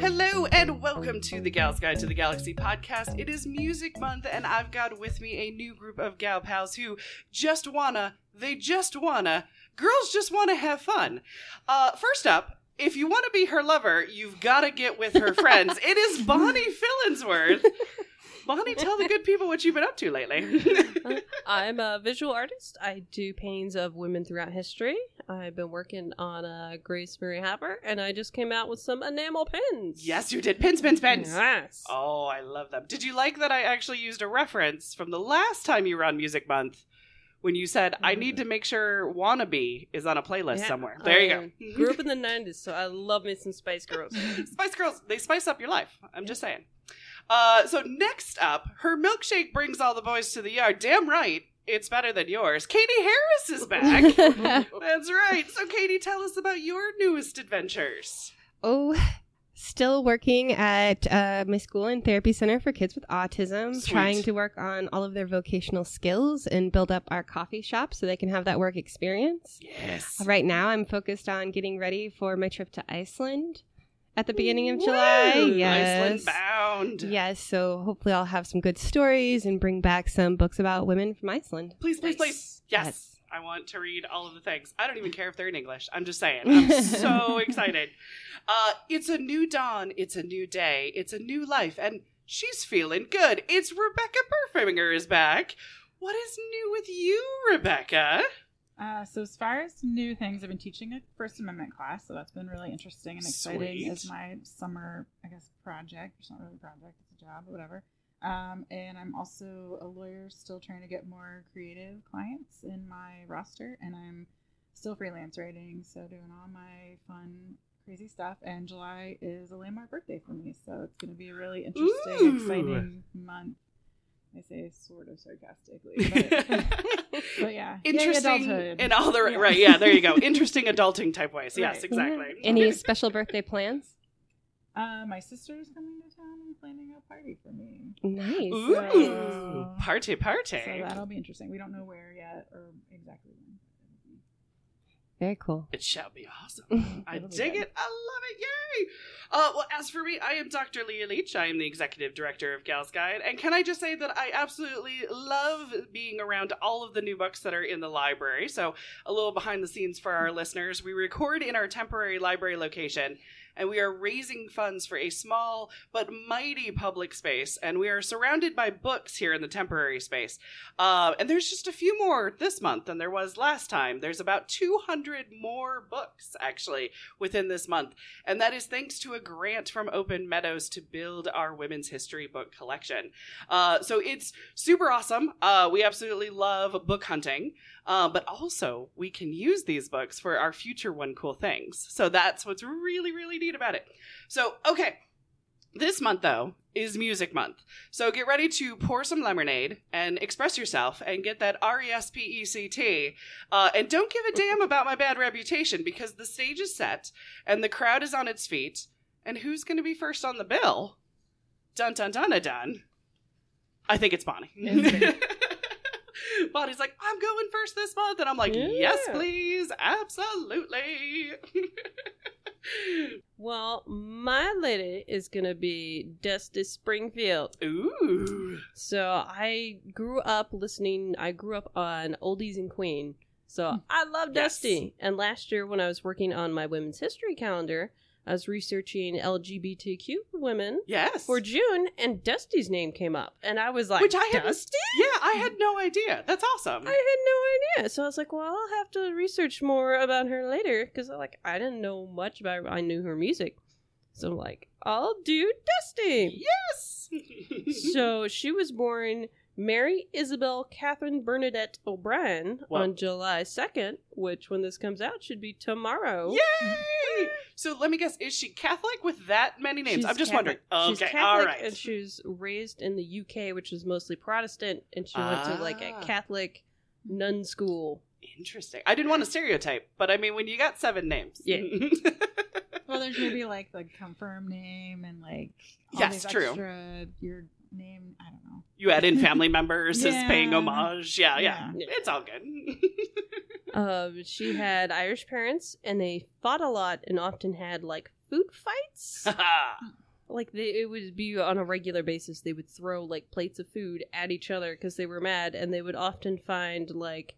Hello and welcome to the Gals Guide to the Galaxy podcast. It is Music Month, and I've got with me a new group of gal pals who just wanna, they just wanna, girls just wanna have fun. Uh, first up, if you want to be her lover, you've got to get with her friends. it is Bonnie Fillinsworth. Bonnie, tell the good people what you've been up to lately. I'm a visual artist. I do paintings of women throughout history. I've been working on a Grace Murray Hopper, and I just came out with some enamel pins. yes, you did. Pins, pins, pins. Yes. Oh, I love them. Did you like that I actually used a reference from the last time you were on Music Month when you said, I need to make sure Wannabe is on a playlist Yeah, somewhere? There you go. grew up in the 90s, so I love me some Spice Girls. Spice Girls, they spice up your life. I'm just saying. Uh, so next up, her milkshake brings all the boys to the yard. Damn right, it's better than yours. Katie Harris is back. That's right. So, Katie, tell us about your newest adventures. Oh, still working at uh, my school and therapy center for kids with autism, Sweet. trying to work on all of their vocational skills and build up our coffee shop so they can have that work experience. Yes. Right now, I'm focused on getting ready for my trip to Iceland at the beginning of July. Woo! Yes. Iceland bound. Yes, so hopefully I'll have some good stories and bring back some books about women from Iceland. Please, please, Nice. please. Yes. Yes. I want to read all of the things. I don't even care if they're in English. I'm just saying. I'm so excited. Uh, it's a new dawn. It's a new day. It's a new life. And she's feeling good. It's Rebecca Burfinger is back. What is new with you, Rebecca? Uh, so as far as new things, I've been teaching a First Amendment class, so that's been really interesting and exciting Sweet. as my summer, I guess, project. It's not really a project; it's a job, but whatever. Um, and I'm also a lawyer, still trying to get more creative clients in my roster, and I'm still freelance writing, so doing all my fun, crazy stuff. And July is a landmark birthday for me, so it's going to be a really interesting, Ooh. exciting month. I say sort of sarcastically, but, but yeah, Interesting adulthood. in all the Yeah. right. Yeah, there you go. Interesting adulting type ways. Yes, Right. exactly. Any special birthday plans? Uh, my sister's coming to town and planning a party for me. Nice. Ooh, So- party, party. So that'll be interesting. We don't know where yet or exactly when. Very cool. It shall be awesome. I dig good. it. I love it. Yay! Uh, well, as for me, I am Dr. Leah Leach. I am the executive director of Gals Guide. And can I just say that I absolutely love being around all of the new books that are in the library. So, a little behind the scenes for our listeners we record in our temporary library location. And we are raising funds for a small but mighty public space. And we are surrounded by books here in the temporary space. Uh, and there's just a few more this month than there was last time. There's about 200 more books, actually, within this month. And that is thanks to a grant from Open Meadows to build our women's history book collection. Uh, so it's super awesome. Uh, we absolutely love book hunting. Uh, but also, we can use these books for our future One Cool Things. So that's what's really, really neat about it. So, okay. This month, though, is Music Month. So get ready to pour some lemonade and express yourself and get that R E S P E C T. Uh, and don't give a damn about my bad reputation because the stage is set and the crowd is on its feet. And who's going to be first on the bill? Dun dun dun dun dun. I think it's Bonnie. Is Bonnie's like, I'm going first this month. And I'm like, yes, please. Absolutely. well, my lady is going to be Dusty Springfield. Ooh. So I grew up listening, I grew up on Oldies and Queen. So hmm. I love Yes. Dusty. And last year, when I was working on my women's history calendar, I was researching LGBTQ women Yes. for June, and Dusty's name came up. And I was like, Which I had Dusty? Yeah, I had no idea. That's awesome. I had no idea. So I was like, well, I'll have to research more about her later because like I didn't know much about her. I knew her music. So I'm like, I'll do Dusty. yes. so she was born Mary Isabel Catherine Bernadette O'Brien Wow. on July 2nd, which when this comes out should be tomorrow. Yay! So let me guess, is she Catholic with that many names? She's I'm just Catholic. wondering. She's Okay, Catholic all right. and she was raised in the UK, which was mostly Protestant, and she went to like a Ah. Catholic nun school. Interesting. I didn't want to stereotype, but I mean, when you got seven names, Yeah. Well, there's maybe like the confirmed name and like all Yes, these true. extra your name. I don't know. you add in family members as paying homage. Yeah, yeah, Yeah. it's all good. Um, she had Irish parents, and they fought a lot, and often had like food fights. like they, it would be on a regular basis. They would throw like plates of food at each other because they were mad, and they would often find like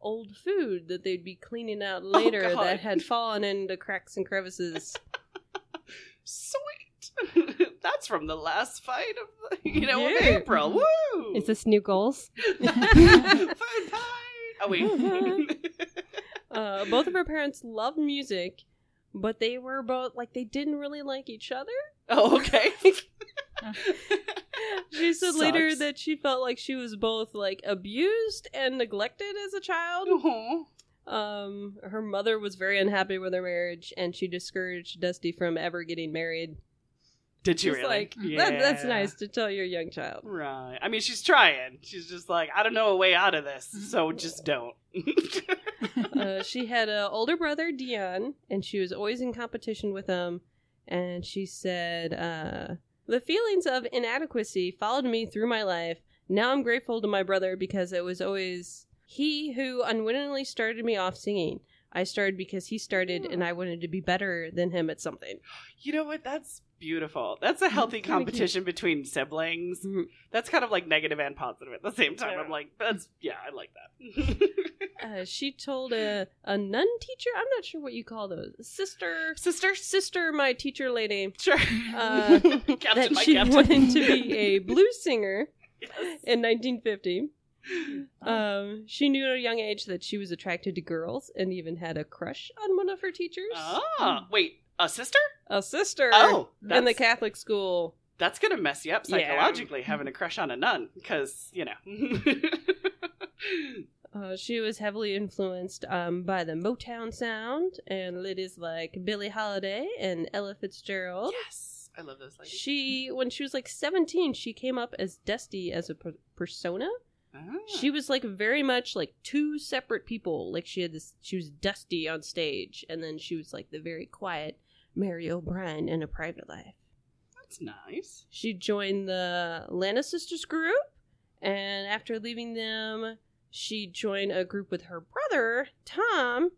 old food that they'd be cleaning out later Oh, that had fallen into cracks and crevices. Sweet. That's from the last fight of the, you know of Yeah. April. Woo! Is this new goals? Food fight. Oh wait. uh, both of her parents loved music, but they were both like they didn't really like each other. oh okay. She said later that she felt like she was both like abused and neglected as a child. Aw. Um, her mother was very unhappy with her marriage, and she discouraged Dusty from ever getting married. Did you really? like, that, "That's nice to tell your young child." Right. I mean, she's trying. She's just like, I don't know a way out of this, so just don't. uh, she had an older brother, Dion, and she was always in competition with him. And she said, uh, The feelings of inadequacy followed me through my life. Now I'm grateful to my brother because it was always he who unwittingly started me off singing. I started because he started, and I wanted to be better than him at something. you know what? That's beautiful. That's a healthy cute. competition between siblings. Mhm. That's kind of like negative and positive at the same time. I'm like, that's yeah, I like that. Uh, she told a, a nun teacher, I'm not sure what you call those, sister, sister, sister, my teacher lady, sure. uh, Captain, that she captain. wanted to be a blues singer. Yes. in 1950. Um, she knew at a young age that she was attracted to girls and even had a crush on one of her teachers. Ah, wait, a sister? A sister Oh, in the Catholic school. that's gonna mess you up Yeah. psychologically having a crush on a nun, because you know. Uh, she was heavily influenced um, by the Motown sound and ladies like Billie Holiday and Ella Fitzgerald. yes, I love those ladies. She, when she was like 17, she came up as Dusty as a per- persona. She was like very much like two separate people. Like she had this, she was Dusty on stage, and then she was like the very quiet Mary O'Brien in a private life. that's nice. She joined the Lana Sisters group, and after leaving them, she joined a group with her brother Tom,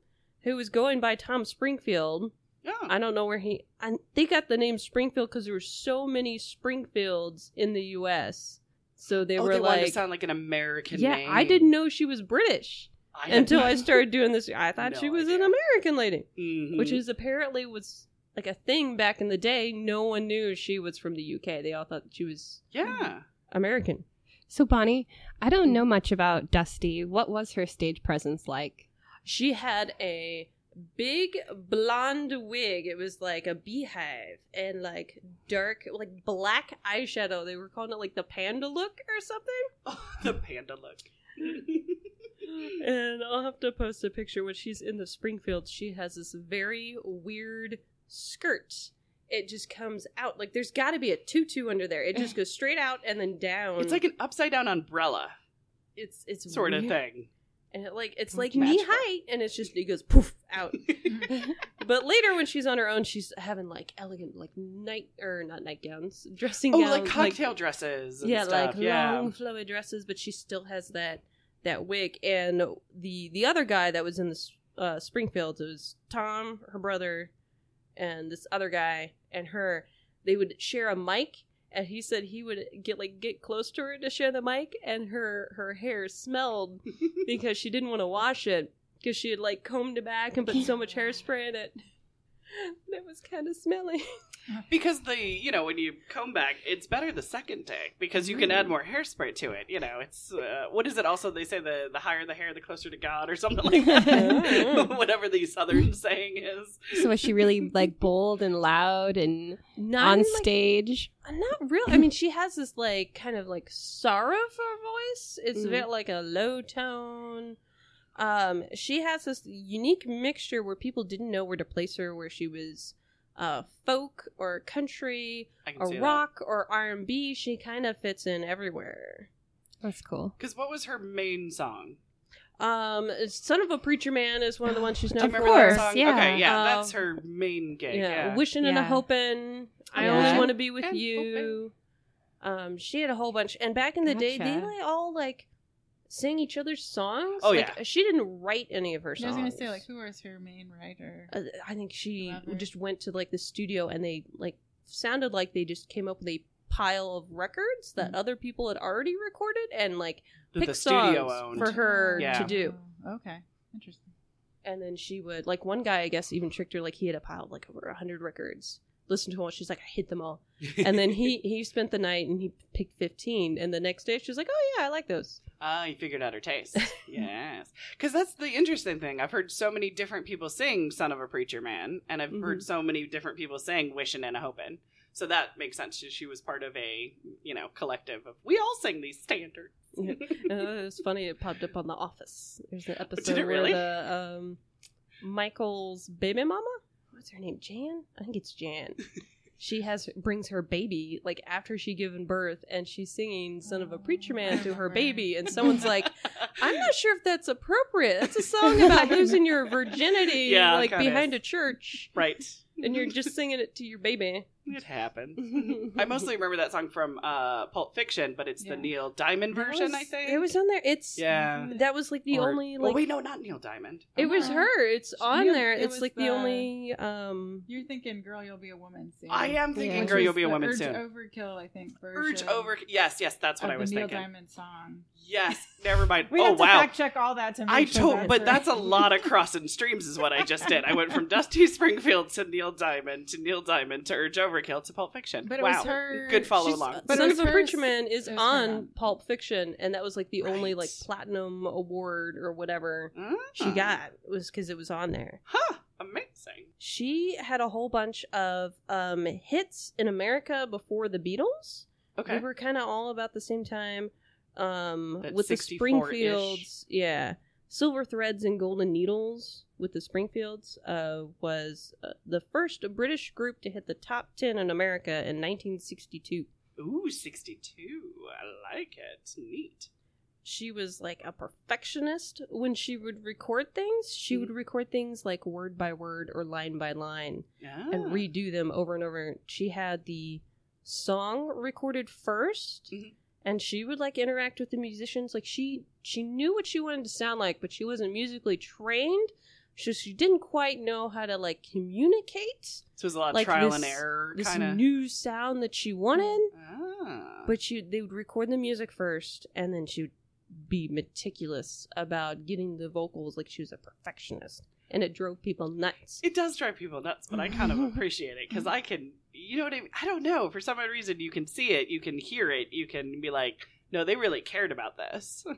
who was going by Tom Springfield. Yeah. I don't know where he. I, they got the name Springfield because there were so many Springfields in the U.S. So they oh, were they wanted like, to sound like an American yeah, name. I didn't know she was British I until I started doing this. I thought No she was an. American lady, Mhm. which is apparently was like a thing back in the day. No one knew she was from the UK. They all thought she was yeah. American. So, Bonnie, I don't know much about Dusty. What was her stage presence like? She had a big blonde wig. It was like a beehive and like dark, like black eyeshadow. They were calling it like the panda look or something. the panda look. And I'll have to post a picture when she's in the Springfield. She has this very weird skirt. It just comes out like there's got to be a tutu under there. It just goes straight out and then down. it's like an upside down umbrella it's it's sort of thing. And it like it's like knee height, and it's just it goes poof out. but later when she's on her own, she's having like elegant like night or not nightgowns, dressing oh, gowns, like cocktail dresses. And yeah, stuff. like yeah. long flowy dresses, but she still has that that wig. And the the other guy that was in the uh, Springfield it was Tom, her brother, and this other guy and her. They would share a mic, and he said he would get like get close to her to share the mic, and her her hair smelled because she didn't want to wash it because she had like combed it back and put so much hairspray in it. It was kind of smelly. because the you know when you comb back, it's better the second day because you can Mm. add more hairspray to it. You know, it's uh, what is it? Also, they say the the higher the hair, the closer to God, or something like that. Whatever the southern saying is. So, was she really like bold and loud and Not on in, like, stage? Not real. I mean, she has this like kind of like sorrowful voice. It's Mm-hmm. very like a low tone. Um, she has this unique mixture where people didn't know where to place her, where she was uh folk or country I or see rock or R and B. She kind of fits in everywhere. That's cool. Because what was her main song? Um, "Son of a Preacher Man" is one of the ones she's known remember for. that course, song? yeah. Okay, yeah, Uh, that's her main gig. Yeah, Yeah. wishing and a hoping. I Yeah. only want to be with And you. Um, she had a whole bunch, and back in the day, they Gotcha. like, all like sang each other's songs. Oh, like, yeah. She didn't write any of her songs. I was gonna say like who was her main writer? Uh, I think she Whoever. just went to like the studio, and they like sounded like they just came up with a pile of records that Mhm. other people had already recorded, and like picked pick the studio songs owned. for her Yeah. to do. Oh, okay, interesting. And then she would like one guy, I guess, even tricked her. Like he had a pile of like over a hundred records. Listen to them. all. She's like, I hit them all. And then he he spent the night and he picked fifteen. And the next day she was like, Oh yeah, I like those. Ah, you figured out her taste. yes. Because that's the interesting thing. I've heard so many different people sing Son of a Preacher Man, and I've heard so many different people sing wishing and a Hopin'. So that makes sense. She- She was part of a, you know, collective of, we all sing these standards. Uh, it was funny. It popped up on The Office. There's an episode it really? where the um, Michael's baby mama. What's her name? Jan. I think it's Jan. She has brings her baby like after she given birth, and she's singing "Son of a Preacher Man" to her baby, and someone's like, "I'm not sure if that's appropriate. That's a song about losing your virginity, Yeah, like behind a church, right. and you're just singing it to your baby." It happens. I mostly remember that song from uh, Pulp Fiction, but it's the Neil Diamond That version, was- I think. it was on there. It's Yeah. That was like the Or- only well, like wait, no, not Neil Diamond. It was Uh-huh. her. It's on Yeah, there. it It's like the, the- only um You're thinking, "Girl, you'll be a woman soon." I am thinking, Yeah. Girl, You'll Be a Woman Urge Soon. Overkill, I think. Urge over. Yes, yes, that's what of I was the Neil thinking. Diamond song. Yes, never mind. We oh, have to wow. fact check all that to make I sure told, that's but right. that's a lot of crossing streams, is what I just did. I went from Dusty Springfield to Neil Diamond to Neil Diamond to Urge Overkill to Pulp Fiction. But it wow, was her- good follow she's- along. But it Son was of a Preacher Man is it was her on. Pulp Fiction, and that was like the only like platinum award or whatever Ah. she got was because it was on there. Huh, amazing. She had a whole bunch of um hits in America before the Beatles. Okay. We were kind of all about the same time. Um, That with the Springfields, yeah, Silver Threads and Golden Needles with the Springfields uh, was uh, the first British group to hit the top ten in America in 1962. Ooh, 62. I like it. Neat. She was like a perfectionist when she would record things. She Mm. would record things like word by word or line by line. Yeah. and redo them over and over. She had the song recorded 1st Mhm. and she would like interact with the musicians. Like she she knew what she wanted to sound like, but she wasn't musically trained, so she didn't quite know how to like communicate So it was a lot of like trial this- and error, this kind of. new sound that she wanted. Ah. But she they would record the music first, and then she would be meticulous about getting the vocals like she was a perfectionist, and it drove people nuts. It does drive people nuts, but I kind of appreciate it because I can, you know what I mean? I don't know. For some odd reason, you can see it, you can hear it, you can be like, no, they really cared about this.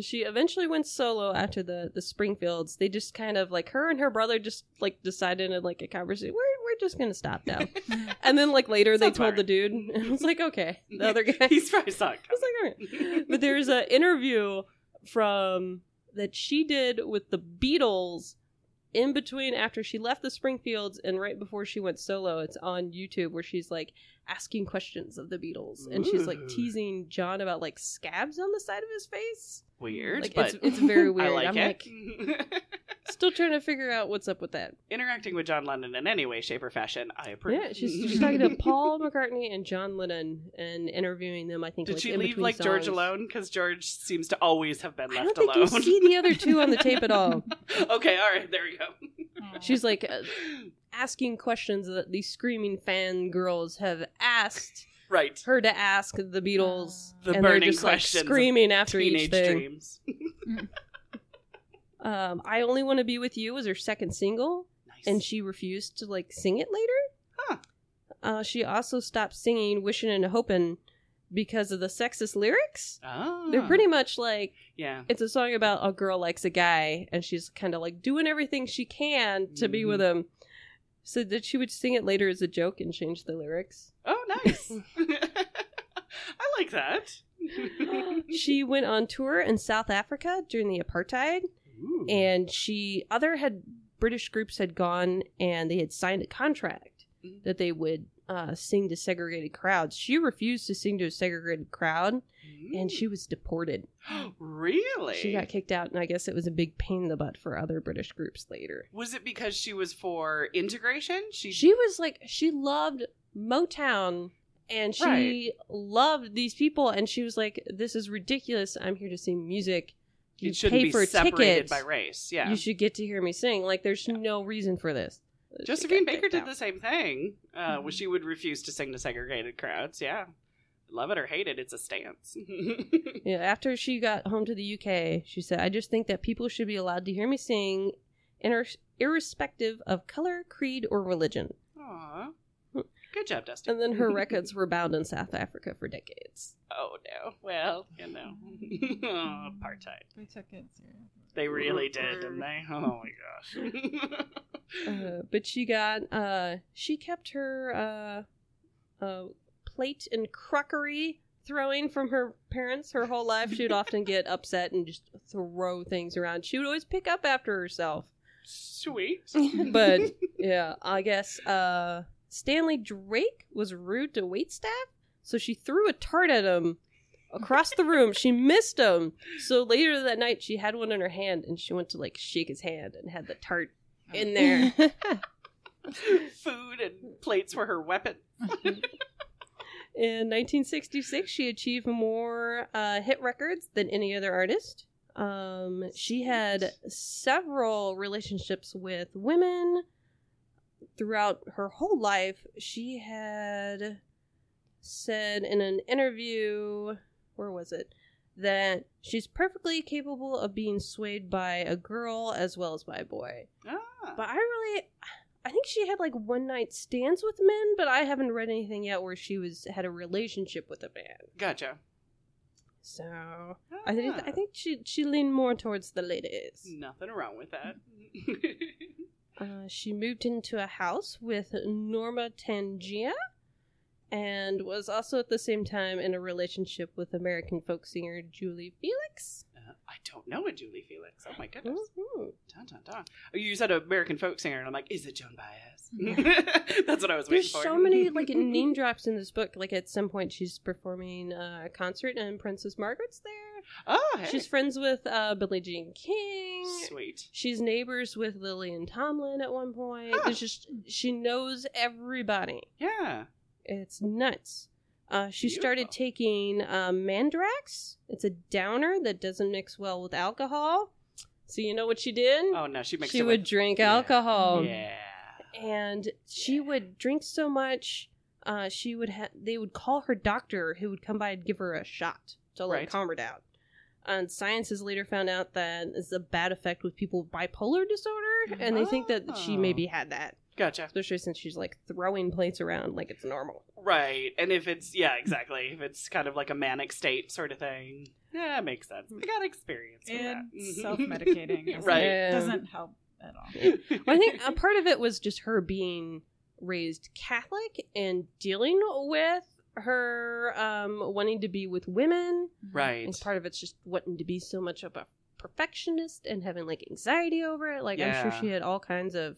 She eventually went solo after the the Springfields. They just kind of like her and her brother just like decided in like a conversation we're we're just gonna stop now. and then like later they Sounds told the dude, and I was like, okay. The other guy, He's probably saw it I was like, all right. But there's an interview from that she did with the Beatles in between after she left the Springfields and right before she went solo. It's on YouTube where she's like asking questions of the Beatles and she's like teasing John about like scabs on the side of his face. Weird, Like, but it's- it's very weird. I like I'm it. Still trying to figure out what's up with that. Interacting with John Lennon in any way, shape, or fashion, I approve. Yeah, she's, she's talking to Paul McCartney and John Lennon and interviewing them. I think. Did like, she in leave between like George alone? Because George seems to always have been I left don't think alone. you see the other two on the tape at all. okay, all right, there we go. She's like uh, asking questions that these screaming fan girls have asked right. her to ask the Beatles. The and they're burning just, like, questions of screaming after each Teenage thing. dreams. Um, I only want to be with you was her second single, Nice. and she refused to like sing it later. Huh. Uh, she also stopped singing "Wishing and Hoping" because of the sexist lyrics. oh. They're pretty much like Yeah. it's a song about a girl likes a guy, and she's kind of like doing everything she can to be Mhm. with him. So that she would sing it later as a joke and change the lyrics. Oh, nice. I like that. she went on tour in South Africa during the apartheid, Ooh. and she other had British groups had gone and they had signed a contract Mhm. that they would uh, sing to segregated crowds. She refused to sing to a segregated crowd, and she was deported. really? She got kicked out, and I guess it was a big pain in the butt for other British groups later. Was it because she was for integration? She, She was like, she loved Motown, and she Right. loved these people, and she was like, "This is ridiculous. I'm here to sing music. You it shouldn't pay be for separated tickets. by race. Yeah. You should get to hear me sing. Like, there's no reason for this." Josephine Baker did out. the same thing. Uh, Mhm. when she would refuse to sing to segregated crowds. Yeah. Love it or hate it, it's a stance. Yeah, after she got home to the UK, she said, I just think that people should be allowed to hear me sing, ir- irrespective of color, creed, or religion. Aw. Good job, Dusty. And then her records were bound in South Africa for decades. Oh no. Well, you know. oh, apartheid. They took it seriously. They really did, didn't they? Oh my gosh. Uh, but she got, uh, she kept her uh, uh, plate and crockery throwing from her parents her whole life. She would often get upset and just throw things around. She would always pick up after herself. Sweet. but yeah, I guess uh Stanley Drake was rude to waitstaff, so she threw a tart at him across the room. She missed him. So later that night she had one in her hand and she went to like shake his hand and had the tart in there. Food and plates were her weapon. in 1966 she achieved more uh, hit records than any other artist. Um, she had several relationships with women throughout her whole life. She had said in an interview, where was it, that she's perfectly capable of being swayed by a girl as well as by a boy. Ah. But I really, I think she had like one night stands with men, but I haven't read anything yet where she was had a relationship with a man. Gotcha. So I think Ah. I think she she leaned more towards the ladies. Nothing wrong with that. Uh, she moved into a house with Norma Tanega, and was also at the same time in a relationship with American folk singer Julie Felix. Uh, I don't know a Julie Felix. Oh my goodness. Mhm. Dun, dun, dun. Oh, You said American folk singer, and I'm like, is it Joan Baez? That's what I was waiting There's so many like name drops in this book. Like at some point, she's performing uh, a concert, and Princess Margaret's there. Oh, hey. She's friends with uh, Billie Jean King. sweet. She's neighbors with Lillian Tomlin at one point. Huh. It's just she knows everybody. Yeah. It's nuts. Uh, she started taking um, Mandrax. It's a downer that doesn't mix well with alcohol. So you know what she did? Oh no, she makes she would with- drink Yeah. alcohol, Yeah. and she would drink so much. Uh, she would ha- they would call her doctor, who would come by and give her a shot to like Right. calm her down. And science has later found out that it's a bad effect with people with bipolar disorder, and they think that she Oh. maybe had that, Gotcha. especially since she's like throwing plates around like it's normal. Right. And if it's yeah, exactly. If it's kind of like a manic state sort of thing. Yeah, it makes sense. I got experience with and that. Mhm. self-medicating Right. Yeah. doesn't help at all. Well, I think a part of it was just her being raised Catholic and dealing with her um, wanting to be with women. right. And part of it's just wanting to be so much of a perfectionist and having like anxiety over it. Like I'm sure she had all kinds of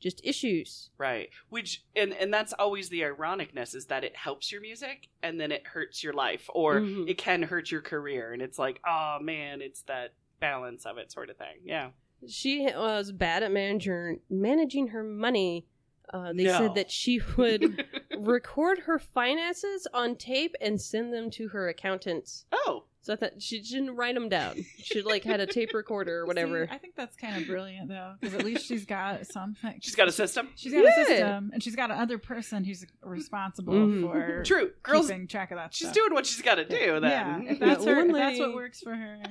just issues. Right. Which and and that's always the ironicness is that it helps your music and then it hurts your life or Mhm. it can hurt your career and it's like, "Oh man, it's that balance of it sort of thing." Yeah. She was bad at manager managing her money. Uh, they No. said that she would record her finances on tape and send them to her accountants. oh. So I thought she didn't write them down. She like had a tape recorder or whatever. See, I think that's kind of brilliant though, because at least she's got something. She's got a system. She's got Yeah. a system, and she's got another person who's responsible Mhm. for True. Girls keeping track of that. she's stuff. doing what she's got to do then. Yeah, if that's Yeah, her, one if that's what works for her.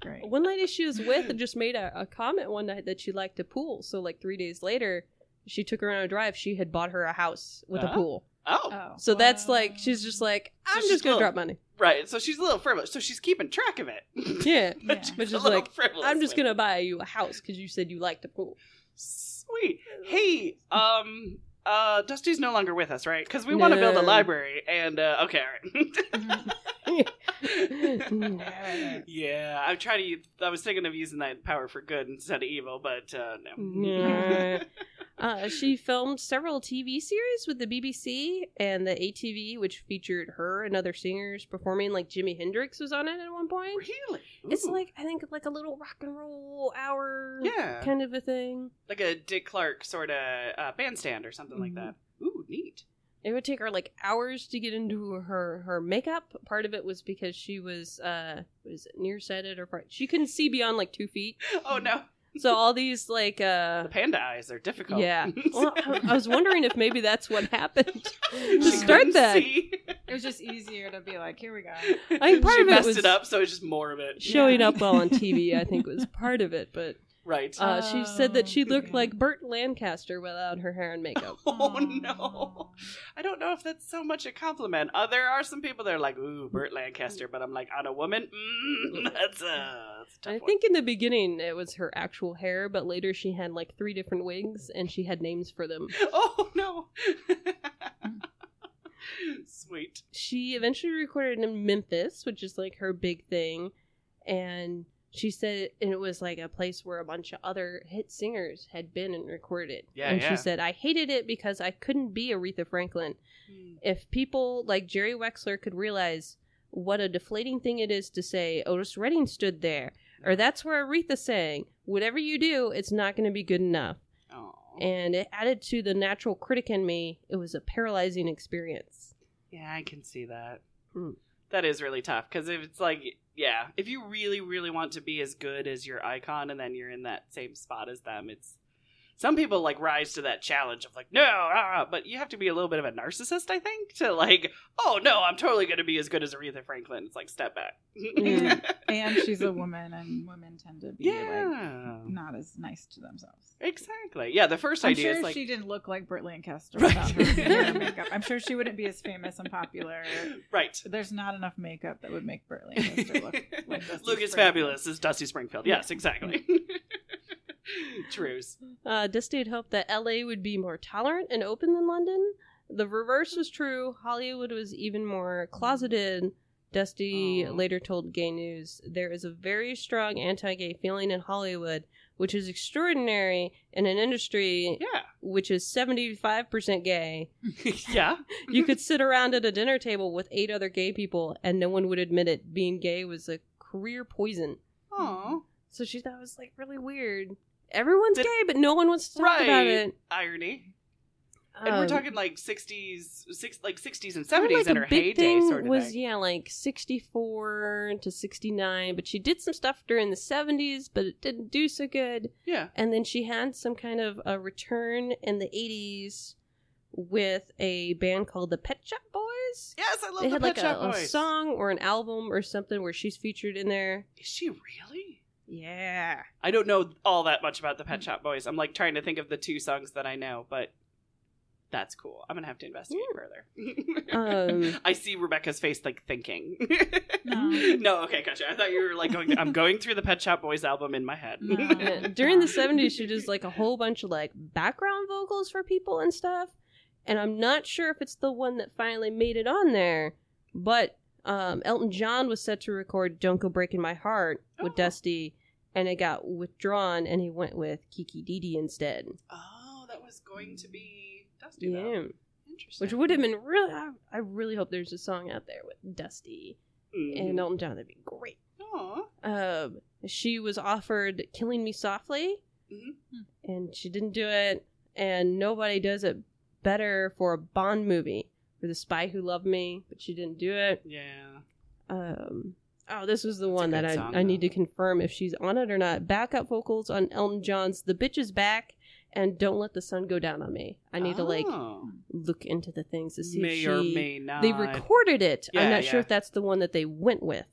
Great. One lady she was with just made a, a comment one night that she liked to pool. So like three days later, she took her on a drive. She had bought her a house with a Oh. pool. oh. Oh, So that's like she's just like So I'm she's just gonna cool. drop money. Right. So she's a little frivolous. So she's keeping track of it. Yeah, Yeah. She's But a just little like, I'm just gonna buy you a house because you said you liked to pool. Sweet. Hey, um, uh, Dusty's no longer with us, right? Because we want to build a library, and uh, okay, all right. Yeah, I'm trying to. I was thinking of using that power for good instead of evil, but uh, no. Yeah. Uh, she filmed several TV series with the BBC and the ATV, which featured her and other singers performing. Like Jimi Hendrix was on it at one point. really? It's like I think like a little rock and roll hour, Yeah. kind of a thing. like a Dick Clark sort of uh, bandstand or something like Mm-hmm. that. Ooh, neat. It would take her like hours to get into her her makeup. Part of it was because she was uh was it nearsighted or far- she couldn't see beyond like two feet. Oh no, So all these like uh the panda eyes are difficult. yeah. Well, I, I was wondering if maybe that's what happened to start that. see. It was just easier to be like, here we go. I think part she of it messed was it up, so it's just more of it. showing Yeah. up well on TV. I think was part of it, but Right. uh, she said that she Oh, looked yeah. like Burt Lancaster without her hair and makeup. oh no. I don't know if that's so much a compliment. Uh, there are some people that are like, "Ooh, Burt Lancaster," but I'm like, on a woman, mm, that's a, that's a tough I one. think in the beginning it was her actual hair, but later she had like three different wigs and she had names for them. Oh no. Sweet. she eventually recorded in Memphis, which is like her big thing, and she said and it was like a place where a bunch of other hit singers had been and recorded. Yeah, and yeah. she said, "I hated it because I couldn't be Aretha Franklin. If people like Jerry Wexler could realize what a deflating thing it is to say Otis Redding stood there, or that's where Aretha sang. Whatever you do, it's not going to be good enough." Oh. And it added to the natural critic in me. It was a paralyzing experience. Yeah, I can see that. Hmm. That is really tough because if it's like, yeah, if you really, really want to be as good as your icon and then you're in that same spot as them, it's. Some people like rise to that challenge of like, no, ah, but you have to be a little bit of a narcissist, I think, to like, oh no, I'm totally going to be as good as Aretha Franklin. It's like, step back. Yeah. And she's a woman, and women tend to be yeah, like not as nice to themselves. exactly. Yeah, the 1st I'm idea sure is like, she didn't look like Burt Lancaster Right. without her makeup. I'm sure she wouldn't be as famous and popular. right. There's not enough makeup that would make Burt Lancaster look like Dusty Look as fabulous as Dusty Springfield. Yes, exactly. Trues. Uh, Dusty had hoped that LA would be more tolerant and open than London. The reverse was true. Hollywood was even more closeted. Dusty Aw. later told Gay News, There is a very strong anti gay feeling in Hollywood, which is extraordinary in an industry Yeah. which is 75% gay. yeah. You could sit around at a dinner table with eight other gay people and no one would admit it. Being gay was a career poison. Aw. So she thought it was like really weird. Everyone's gay, but no one wants to talk Right. about it. Irony. And we're Um, talking like 60s, six, like 60s and 70s like in her heyday sort of was thing. yeah like 64 to 69 but she did some stuff during the 70s but it didn't do so good Yeah. and then she had some kind of a return in the 80s with a band called the pet shop boys Yes, I love they the had Pet like Shop a, a song or an album or something where she's featured in there Is she really? Yeah I don't know all that much about the Pet Shop Boys. I'm like trying to think of the two songs that I know, but that's cool. I'm gonna have to investigate further. Um, I see Rebecca's face like thinking. No. no, okay, gotcha. I thought you were like going. I'm going through the Pet Shop Boys album in my head. No. Yeah, during the 70s she does like a whole bunch of like background vocals for people and stuff and i'm not sure if it's the one that finally made it on there but um, elton john was set to record don't go breaking my heart with Oh. dusty and it got withdrawn and he went with kiki didi instead oh, that was going to be Dusty. yeah though. Interesting. which would have been really I, I really hope there's a song out there with dusty Mhm. and elton john that'd be great Aw. um, she was offered killing me softly Mhm. and she didn't do it and nobody does it better for a bond movie for the spy who loved me but she didn't do it Yeah. um oh this was the That's one that I, song, I need to confirm if she's on it or not backup vocals on elton john's the bitch is back and don't let the sun go down on me i need to like Oh. look into the things to see may if she or may not. they recorded it i'm Yeah, not sure if that's the one that they went with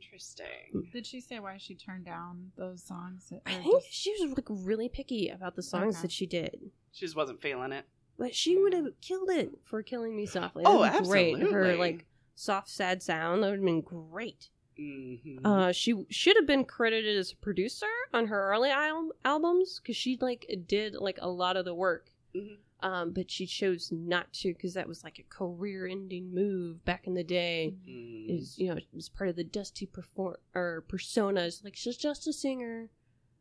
Interesting. Hmm. Did she say why she turned down those songs? Or i think just- she was like really picky about the songs Okay. that she did She just wasn't feeling it. But she would have killed it for killing me softly. Oh, That would be Great. Her like soft, sad sound that would have been great. Mm-hmm. Uh, she should have been credited as a producer on her early al- albums because she like did like a lot of the work. Mhm. Um, but she chose not to because that was like a career-ending move back in the day. Mm. Is you know it was part of the Dusty perform or persona. It's like she's just a singer.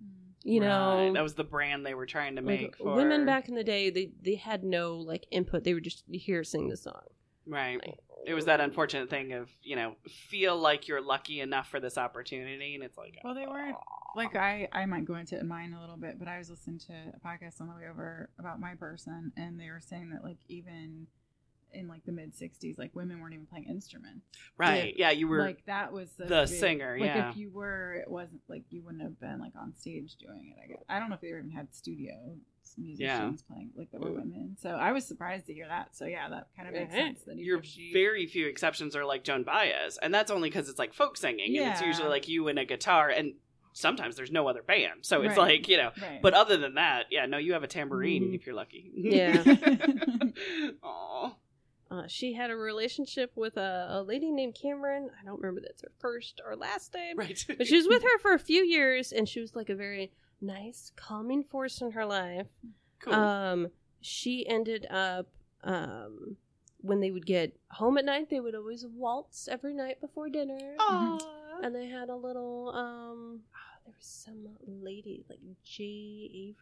Mm. You know, that was the brand they were trying to like, make for women back in the day, they they had no like input. They were just here sing the song. Right. Like, It was that unfortunate thing of you know feel like you're lucky enough for this opportunity, and it's like Well, they weren't like I. I might go into mine a little bit, but I was listening to a podcast on the way over about my person, and they were saying that like even in like the mid '60s, like women weren't even playing instruments. right. Yeah, you were like that was a the big- singer, Like yeah. if you were, it wasn't like you wouldn't have been like on stage doing it. I guess I don't know if they even had studio musicians playing like that were Mm. women. So I was surprised to hear that. So yeah, that kind of makes Yeah. sense. That even your she- very few exceptions are like Joan Baez, and that's only because it's like folk singing, and it's usually like you and a guitar, and sometimes there's no other band, so it's Right. like you know. Right. But other than that, yeah, no, you have a tambourine Mhm. if you're lucky. Yeah. Aw. Uh, she had a relationship with a, a lady named Cameron. I don't remember that's her first or last name. Right. But she was with her for a few years, and she was like a very nice, calming force in her life. cool. Um, she ended up um, when they would get home at night, they would always waltz every night before dinner, Aw. and they had a little. Um, oh, there was some lady like Jay Avery.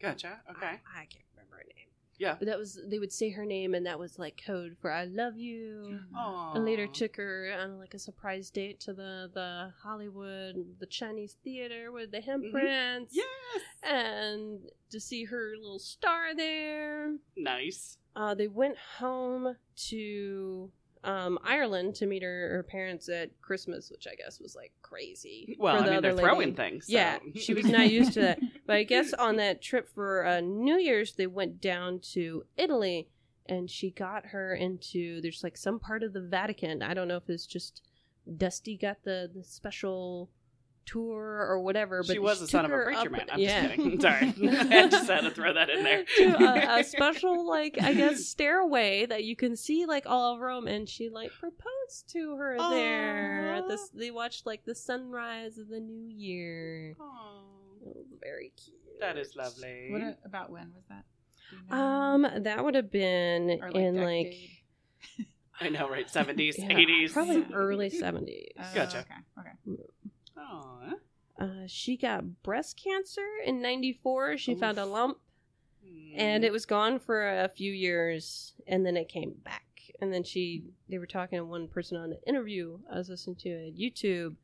Gotcha. Okay. I, I can't remember her name. Yeah. But that was they would say her name, and that was like code for "I love you." Aw. And later took her on like a surprise date to the the Hollywood, the Chinese theater with the Mhm. handprints, Yes. and to see her little star there. Nice. Uh, they went home to um, Ireland to meet her, her parents at Christmas, which I guess was like crazy. Well, for I mean, other they're throwing things. so- Yeah, she was not used to that. But I guess on that trip for uh, New Year's, they went down to Italy, and she got her into there's like some part of the Vatican. I don't know if it's just Dusty got the the special tour or whatever. But she was the son of a preacher up- man. I'm yeah. just kidding. Sorry. I just had to throw that in there. to a, a special like I guess stairway that you can see like all of Rome, and she like proposed to her there. At this, they watched like the sunrise of the new year. Aw. It was very cute. That is lovely. What a- about when was that? You know? Um, that would have been Or, in like? I know, right? 70s, yeah, 80s. probably early seventies. Oh, Gotcha. Okay. Okay. Uh, she got breast cancer in '94. She found a Oof. lump, and Mm. it was gone for a few years, and then it came back. And then she, they were talking to one person on an interview I was listening to at YouTube.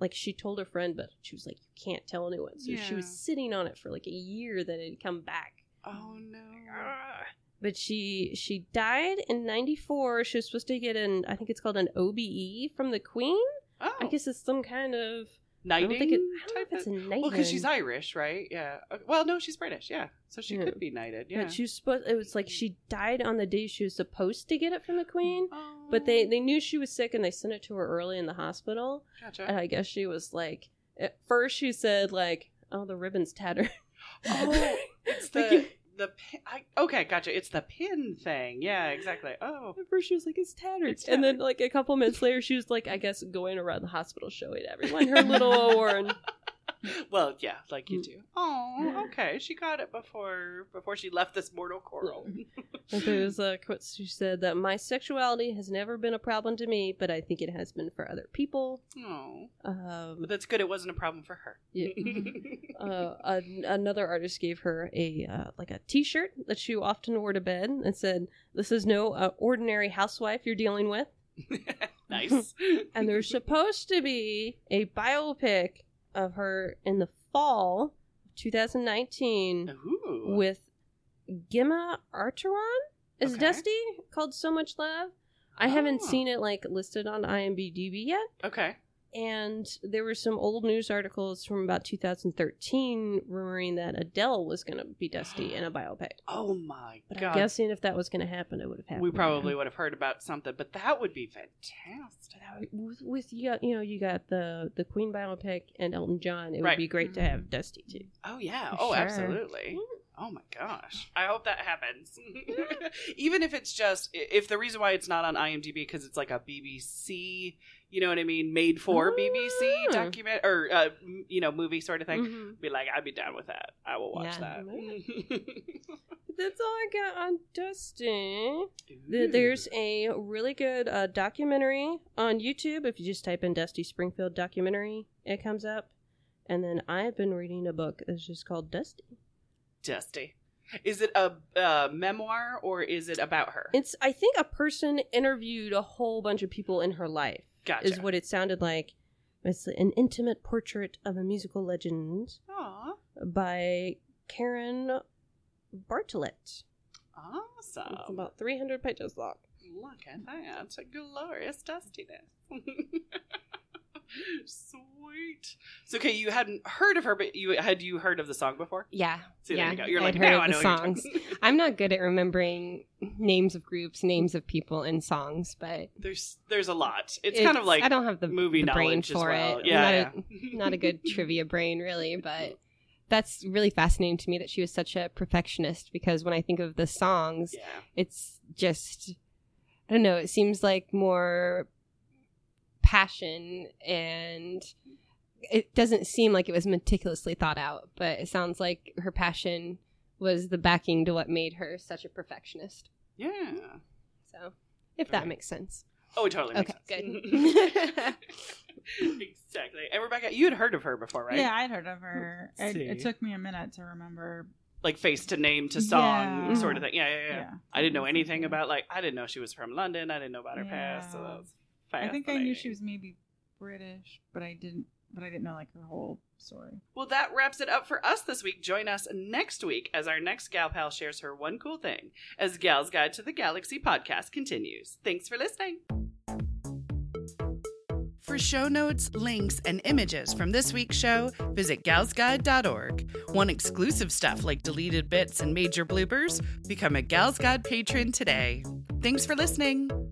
Like she told her friend, but she was like, "You can't tell anyone." So she was sitting on it for like a year that it had come back. Oh no. But she she died in '94. She was supposed to get an I think it's called an OBE from the Queen. Oh, I guess it's some kind of I don't think it, I don't know if it's a knight. Well, because she's Irish, right? Yeah. Well, no, she's British. Yeah, so she Yeah. could be knighted. Yeah. But she was supposed. It was like she died on the day she was supposed to get it from the Queen. Oh, But they oh. they knew she was sick and they sent it to her early in the hospital. Gotcha. And I guess she was like, at first she said like, "Oh, the ribbon's tattered." oh, it's Like the the pin. I, okay, gotcha. It's the pin thing. Yeah, exactly. Oh, At first she was like, "It's tattered," It's and then like a couple minutes later, she was like, I guess going around the hospital showing everyone her little award. well, yeah, like you Mm. do. Oh, okay. She got it before before she left this mortal coral. And there's a quote she said that my sexuality has never been a problem to me, but I think it has been for other people. Oh, Um, but that's good. It wasn't a problem for her. Yeah. uh, an- another artist gave her a uh, like a T-shirt that she often wore to bed and said, "This is no uh, ordinary housewife you're dealing with." nice. And there's supposed to be a biopic of her in the fall of 2019 Ooh. with Gemma Arterton as Okay. Dusty called "So Much Love." I haven't Oh. seen it like listed on IMDb yet. okay. And there were some old news articles from about 2013 rumoring that Adele was going to be Dusty in a biopic. Oh my But god. I'm guessing if that was going to happen, it would have happened. we probably would have heard about something, but that would be fantastic. with, with you got you know you got the the Queen biopic and Elton John. It would be great to mm-hmm. have Dusty too. Oh yeah. For Oh, sure. absolutely. Mm-hmm. Oh my gosh. I hope that happens. Even if it's just if the reason why it's not on IMDb because it's like a BBC, you know what I mean, made for BBC Ah. document or uh, you know movie sort of thing. Mhm. Be like, I'd be down with that. I will watch Yeah. that. That's all I got on Dusty. Th- There's a really good uh, documentary on YouTube. If you just type in Dusty Springfield documentary, it comes up. And then I've been reading a book that's just called Dusty. Dusty. Is it a, uh memoir or is it about her? It's I think a person interviewed a whole bunch of people in her life. Gotcha. Is what it sounded like. It's an intimate portrait of a musical legend Aw, by Karen Bartlett. awesome. It's about 300 pages long. Look at that. It's a glorious dustiness. Sweet. So, okay, you hadn't heard of her, but you had you heard of the song before? Yeah. See, yeah. there you go. You're I'd like, heard now of I the songs. I'm not good at remembering names of groups, names of people, and songs, but There's there's a lot. It's, kind of like I don't have the movie the brain knowledge as for well. it. Yeah, not, yeah. A, not a good trivia brain, really, but that's really fascinating to me that she was such a perfectionist because when I think of the songs, yeah. it's just I don't know. It seems like more passion, and it doesn't seem like it was meticulously thought out. But it sounds like her passion was the backing to what made her such a perfectionist. Yeah. So, if Right. that makes sense. Oh, it totally makes Okay, sense. exactly. And Rebecca, you had heard of her before, right? Yeah, I'd heard of her. It, it took me a minute to remember. Like face to name to song Yeah. sort of thing. Yeah, yeah, yeah. Yeah, I didn't know anything about like I didn't know she was from London. I didn't know about her past. So that was I think I knew she was maybe British, but I didn't. But I didn't know like her whole story. Well, that wraps it up for us this week. Join us next week as our next gal pal shares her one cool thing as Gal's Guide to the Galaxy podcast continues. Thanks for listening. For show notes, links, and images from this week's show, visit galsguide.org. Want exclusive stuff like deleted bits and major bloopers? Become a Gals Guide patron today. Thanks for listening.